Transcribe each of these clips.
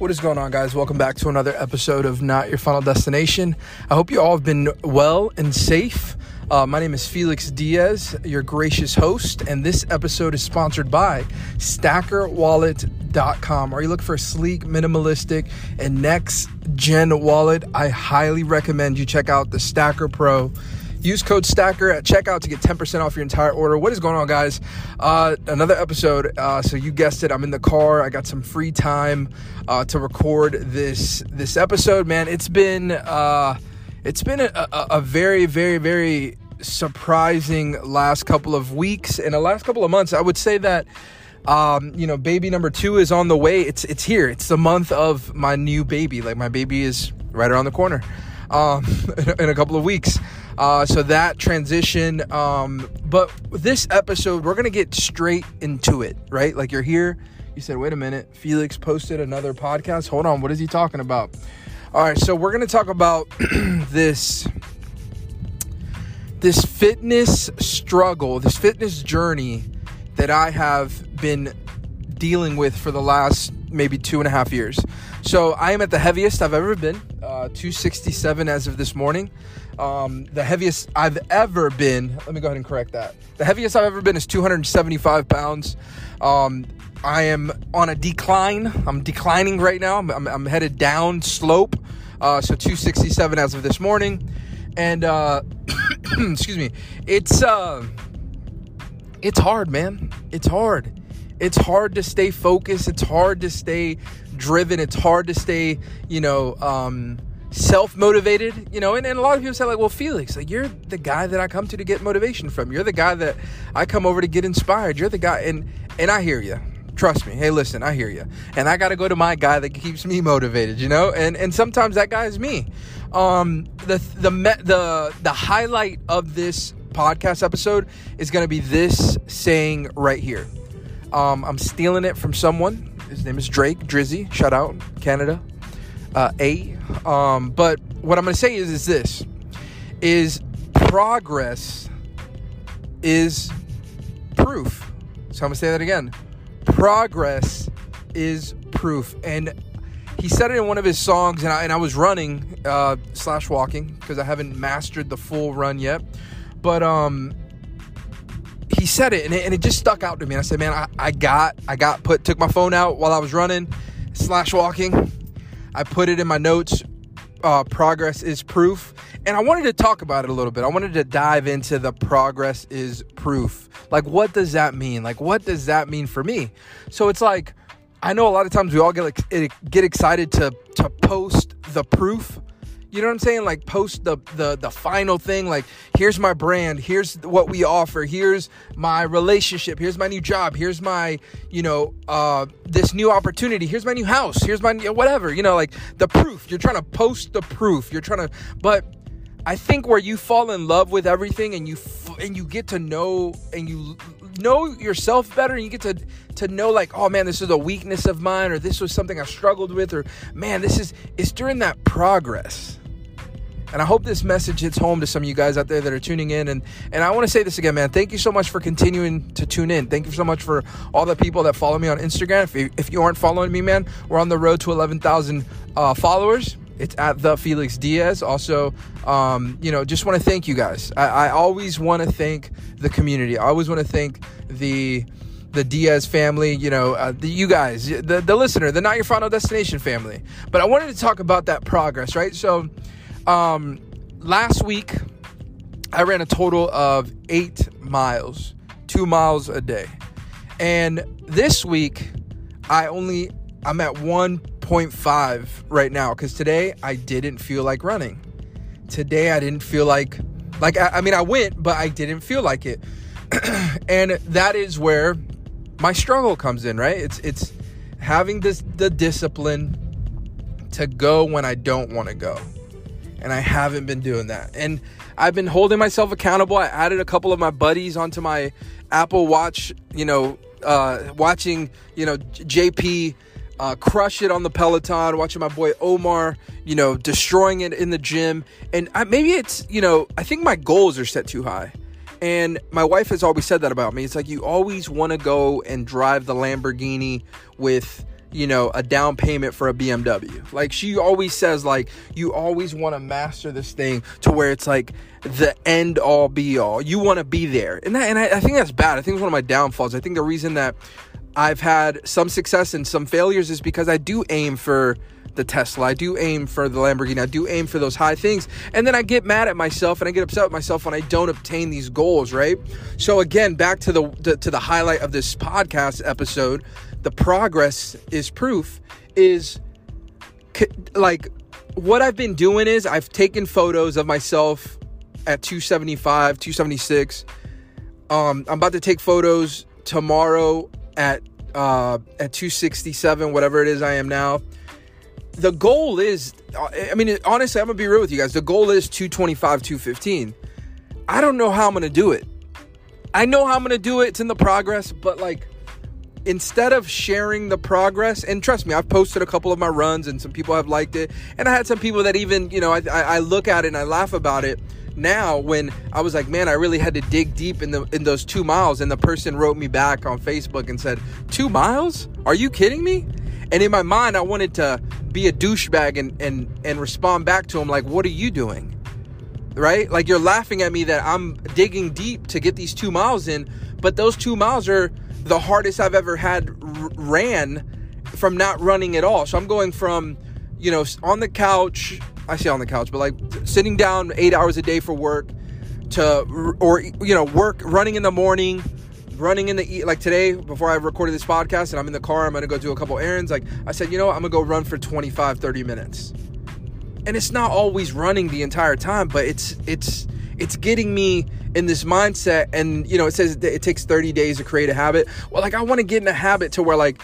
What is going on, guys? Welcome back to another episode of Not Your Final Destination. I hope you all have been well and safe. Uh, my name is Felix Diaz, your gracious host, and this episode is sponsored by StackerWallet.com. Are you looking for a sleek, minimalistic, and next gen wallet? I highly recommend you check out the Stacker Pro. Use code STACKER at checkout to get 10% off your entire order. What is going on, guys? Uh, another episode. Uh, so you guessed it. I'm in the car. I got some free time uh, to record this this episode. Man, it's been uh, it's been a, a, a very, very, very surprising last couple of weeks and the last couple of months. I would say that um, you know, baby number two is on the way. It's it's here. It's the month of my new baby. Like my baby is right around the corner um, in a couple of weeks. Uh, so that transition. Um, but this episode, we're gonna get straight into it, right? Like you're here. You said, wait a minute, Felix posted another podcast. Hold on, what is he talking about? All right, so we're gonna talk about this this fitness struggle, this fitness journey that I have been dealing with for the last maybe two and a half years. So I am at the heaviest I've ever been, 267 as of this morning. Um, the heaviest I've ever been, let me go ahead and correct that. The heaviest I've ever been is 275 pounds. Um, I am on a decline. I'm declining right now. I'm, I'm, I'm headed down slope. Uh, so 267 as of this morning. And, uh, excuse me, it's, uh, it's hard, man. It's hard. It's hard to stay focused. It's hard to stay driven. It's hard to stay, you know, um, self motivated, you know, and, and a lot of people say, like, well, Felix, like, you're the guy that I come to to get motivation from. You're the guy that I come over to get inspired. You're the guy, and and I hear you. Trust me. Hey, listen, I hear you. And I got to go to my guy that keeps me motivated, you know? And and sometimes that guy is me. Um the the the the highlight of this podcast episode is going to be this saying right here. Um I'm stealing it from someone. His name is Drake Drizzy. Shout out Canada uh, A. Um, but what I'm going to say is, is this: is progress is proof. So I'm going to say that again. Progress is proof, and he said it in one of his songs, and I, and I was running uh, slash walking because I haven't mastered the full run yet, but um, he said it and, it and, it just stuck out to me. And I said, man, I, I got I got put took my phone out while I was running slash walking I put it in my notes. Uh, progress is proof. And I wanted to talk about it a little bit. I wanted to dive into the progress is proof. Like, what does that mean? Like, what does that mean for me? So it's like, I know a lot of times we all get like, get excited to to post the proof you know what I'm saying? Like post the the the final thing. Like here's my brand. Here's what we offer. Here's my relationship. Here's my new job. Here's my you know uh, this new opportunity. Here's my new house. Here's my whatever. You know like the proof. You're trying to post the proof. You're trying to. But I think where you fall in love with everything and you f- and you get to know and you know yourself better and you get to to know like oh man this is a weakness of mine or this was something I struggled with or man this is it's during that progress and I hope this message hits home to some of you guys out there that are tuning in. And, and I want to say this again, man. Thank you so much for continuing to tune in. Thank you so much for all the people that follow me on Instagram. If you, if you aren't following me, man, we're on the road to 11,000 uh, followers. It's at the Felix Diaz. Also, um, you know, just want to thank you guys. I, I always want to thank the community. I always want to thank the the Diaz family, you know, uh, the, you guys, the, the listener, the Not Your Final Destination family. But I wanted to talk about that progress, right? So, um, last week, I ran a total of eight miles, two miles a day. And this week, I only, I'm at 1.5 right now because today I didn't feel like running. Today I didn't feel like, like, I, I mean, I went, but I didn't feel like it. and that is where my struggle comes in, right? It's, it's having this, the discipline to go when I don't want to go and I haven't been doing that. And I've been holding myself accountable. I added a couple of my buddies onto my Apple Watch, you know, uh, watching, you know, JP uh, crush it on the Peloton, watching my boy Omar, you know, destroying it in the gym. And I, maybe it's, you know, I think my goals are set too high. And my wife has always said that about me. It's like you always want to go and drive the Lamborghini with you know, a down payment for a BMW. Like she always says like you always want to master this thing to where it's like the end all be all. You want to be there. And that and I, I think that's bad. I think it's one of my downfalls. I think the reason that I've had some success and some failures is because I do aim for the Tesla. I do aim for the Lamborghini. I do aim for those high things. And then I get mad at myself and I get upset with myself when I don't obtain these goals, right? So again, back to the, the to the highlight of this podcast episode, the progress is proof is like what I've been doing is I've taken photos of myself at 275, 276. Um, I'm about to take photos tomorrow at uh, at 267, whatever it is I am now. The goal is, I mean, honestly, I'm gonna be real with you guys. The goal is 225, 215. I don't know how I'm gonna do it. I know how I'm gonna do it. It's in the progress, but like, instead of sharing the progress, and trust me, I've posted a couple of my runs, and some people have liked it, and I had some people that even, you know, I, I look at it and I laugh about it now when I was like, man, I really had to dig deep in the in those two miles, and the person wrote me back on Facebook and said, two miles? Are you kidding me? And in my mind, I wanted to be a douchebag and and and respond back to him like, what are you doing? Right? Like you're laughing at me that I'm digging deep to get these two miles in, but those two miles are the hardest I've ever had r- ran from not running at all. So I'm going from, you know, on the couch I say on the couch, but like sitting down eight hours a day for work to, or, you know, work, running in the morning, running in the, like today, before I recorded this podcast and I'm in the car, I'm going to go do a couple errands. Like I said, you know what? I'm going to go run for 25, 30 minutes. And it's not always running the entire time, but it's, it's, it's getting me in this mindset. And, you know, it says it takes 30 days to create a habit. Well, like I want to get in a habit to where like,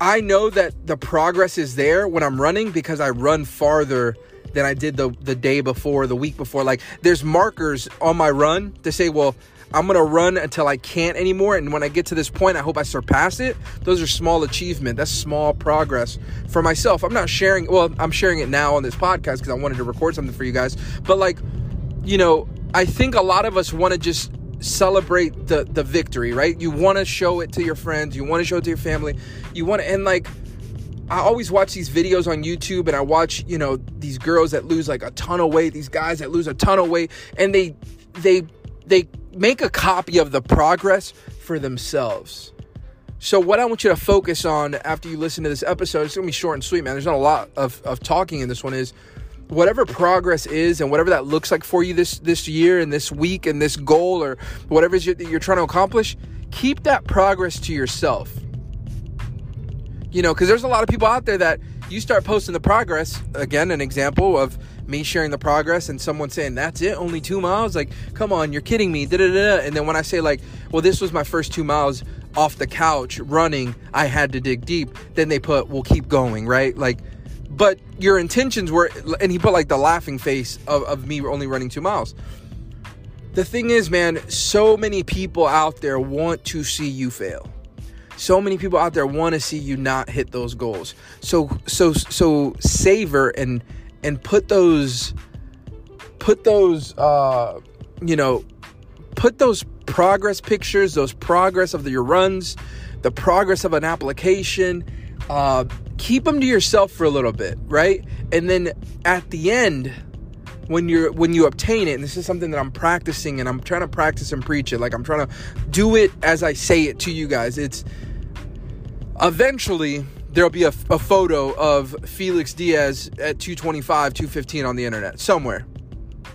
I know that the progress is there when I'm running because I run farther than I did the the day before, the week before. Like there's markers on my run to say, well, I'm gonna run until I can't anymore, and when I get to this point, I hope I surpass it. Those are small achievement. That's small progress for myself. I'm not sharing. Well, I'm sharing it now on this podcast because I wanted to record something for you guys. But like, you know, I think a lot of us want to just celebrate the the victory, right? You want to show it to your friends, you want to show it to your family. You want to and like I always watch these videos on YouTube and I watch, you know, these girls that lose like a ton of weight, these guys that lose a ton of weight and they they they make a copy of the progress for themselves. So what I want you to focus on after you listen to this episode, it's gonna be short and sweet, man. There's not a lot of, of talking in this one is whatever progress is and whatever that looks like for you this this year and this week and this goal or whatever is you're trying to accomplish, keep that progress to yourself. You know, because there's a lot of people out there that you start posting the progress. Again, an example of me sharing the progress and someone saying, That's it, only two miles? Like, come on, you're kidding me. Da-da-da. And then when I say, like, well, this was my first two miles off the couch running, I had to dig deep. Then they put, We'll keep going, right? Like, but your intentions were and he put like the laughing face of, of me only running two miles. The thing is man so many people out there want to see you fail. So many people out there want to see you not hit those goals. So so so savor and and put those put those uh you know put those progress pictures those progress of the, your runs the progress of an application uh keep them to yourself for a little bit, right? And then at the end, when you're when you obtain it, and this is something that I'm practicing and I'm trying to practice and preach it, like I'm trying to do it as I say it to you guys. It's eventually there'll be a, a photo of Felix Diaz at 225, 215 on the internet somewhere.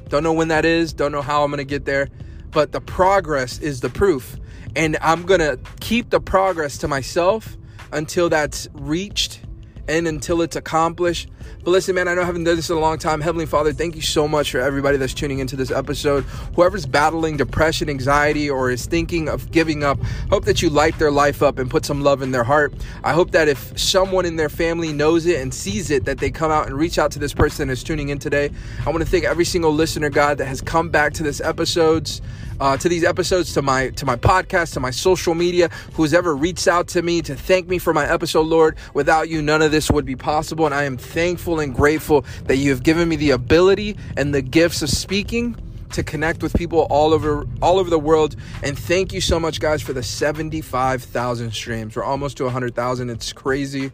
Don't know when that is, don't know how I'm gonna get there, but the progress is the proof. And I'm gonna keep the progress to myself until that's reached and until it's accomplished. But listen, man, I know I haven't done this in a long time. Heavenly Father, thank you so much for everybody that's tuning into this episode. Whoever's battling depression, anxiety, or is thinking of giving up, hope that you light their life up and put some love in their heart. I hope that if someone in their family knows it and sees it, that they come out and reach out to this person that's tuning in today. I want to thank every single listener, God, that has come back to this episodes uh, to these episodes, to my to my podcast, to my social media, who's ever reached out to me to thank me for my episode, Lord. Without you, none of this would be possible, and I am thankful and grateful that you have given me the ability and the gifts of speaking to connect with people all over all over the world. And thank you so much, guys, for the 75,000 streams. We're almost to 100,000. It's crazy.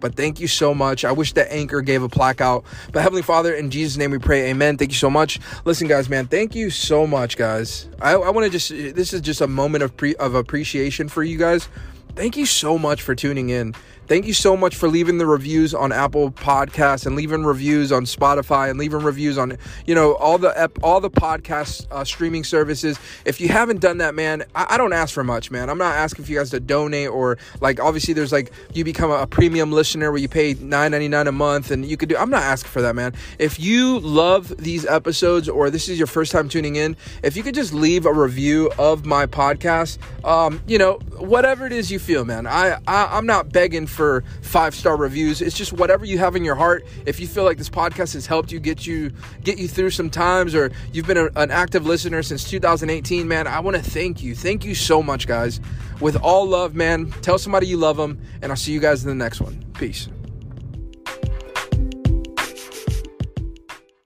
But thank you so much. I wish that Anchor gave a plaque out. But Heavenly Father, in Jesus' name we pray, amen. Thank you so much. Listen, guys, man, thank you so much, guys. I, I want to just, this is just a moment of, pre, of appreciation for you guys. Thank you so much for tuning in. Thank you so much for leaving the reviews on Apple Podcasts and leaving reviews on Spotify and leaving reviews on you know all the all the podcast uh, streaming services. If you haven't done that, man, I, I, don't ask for much, man. I'm not asking for you guys to donate or like obviously there's like you become a, a premium listener where you pay 9.99 a month and you could do. I'm not asking for that, man. If you love these episodes or this is your first time tuning in, if you could just leave a review of my podcast, um, you know whatever it is you feel, man. I, I I'm not begging for five star reviews. It's just whatever you have in your heart. If you feel like this podcast has helped you get you get you through some times, or you've been a, an active listener since 2018, man, I want to thank you. Thank you so much, guys. With all love, man. Tell somebody you love them, and I'll see you guys in the next one. Peace.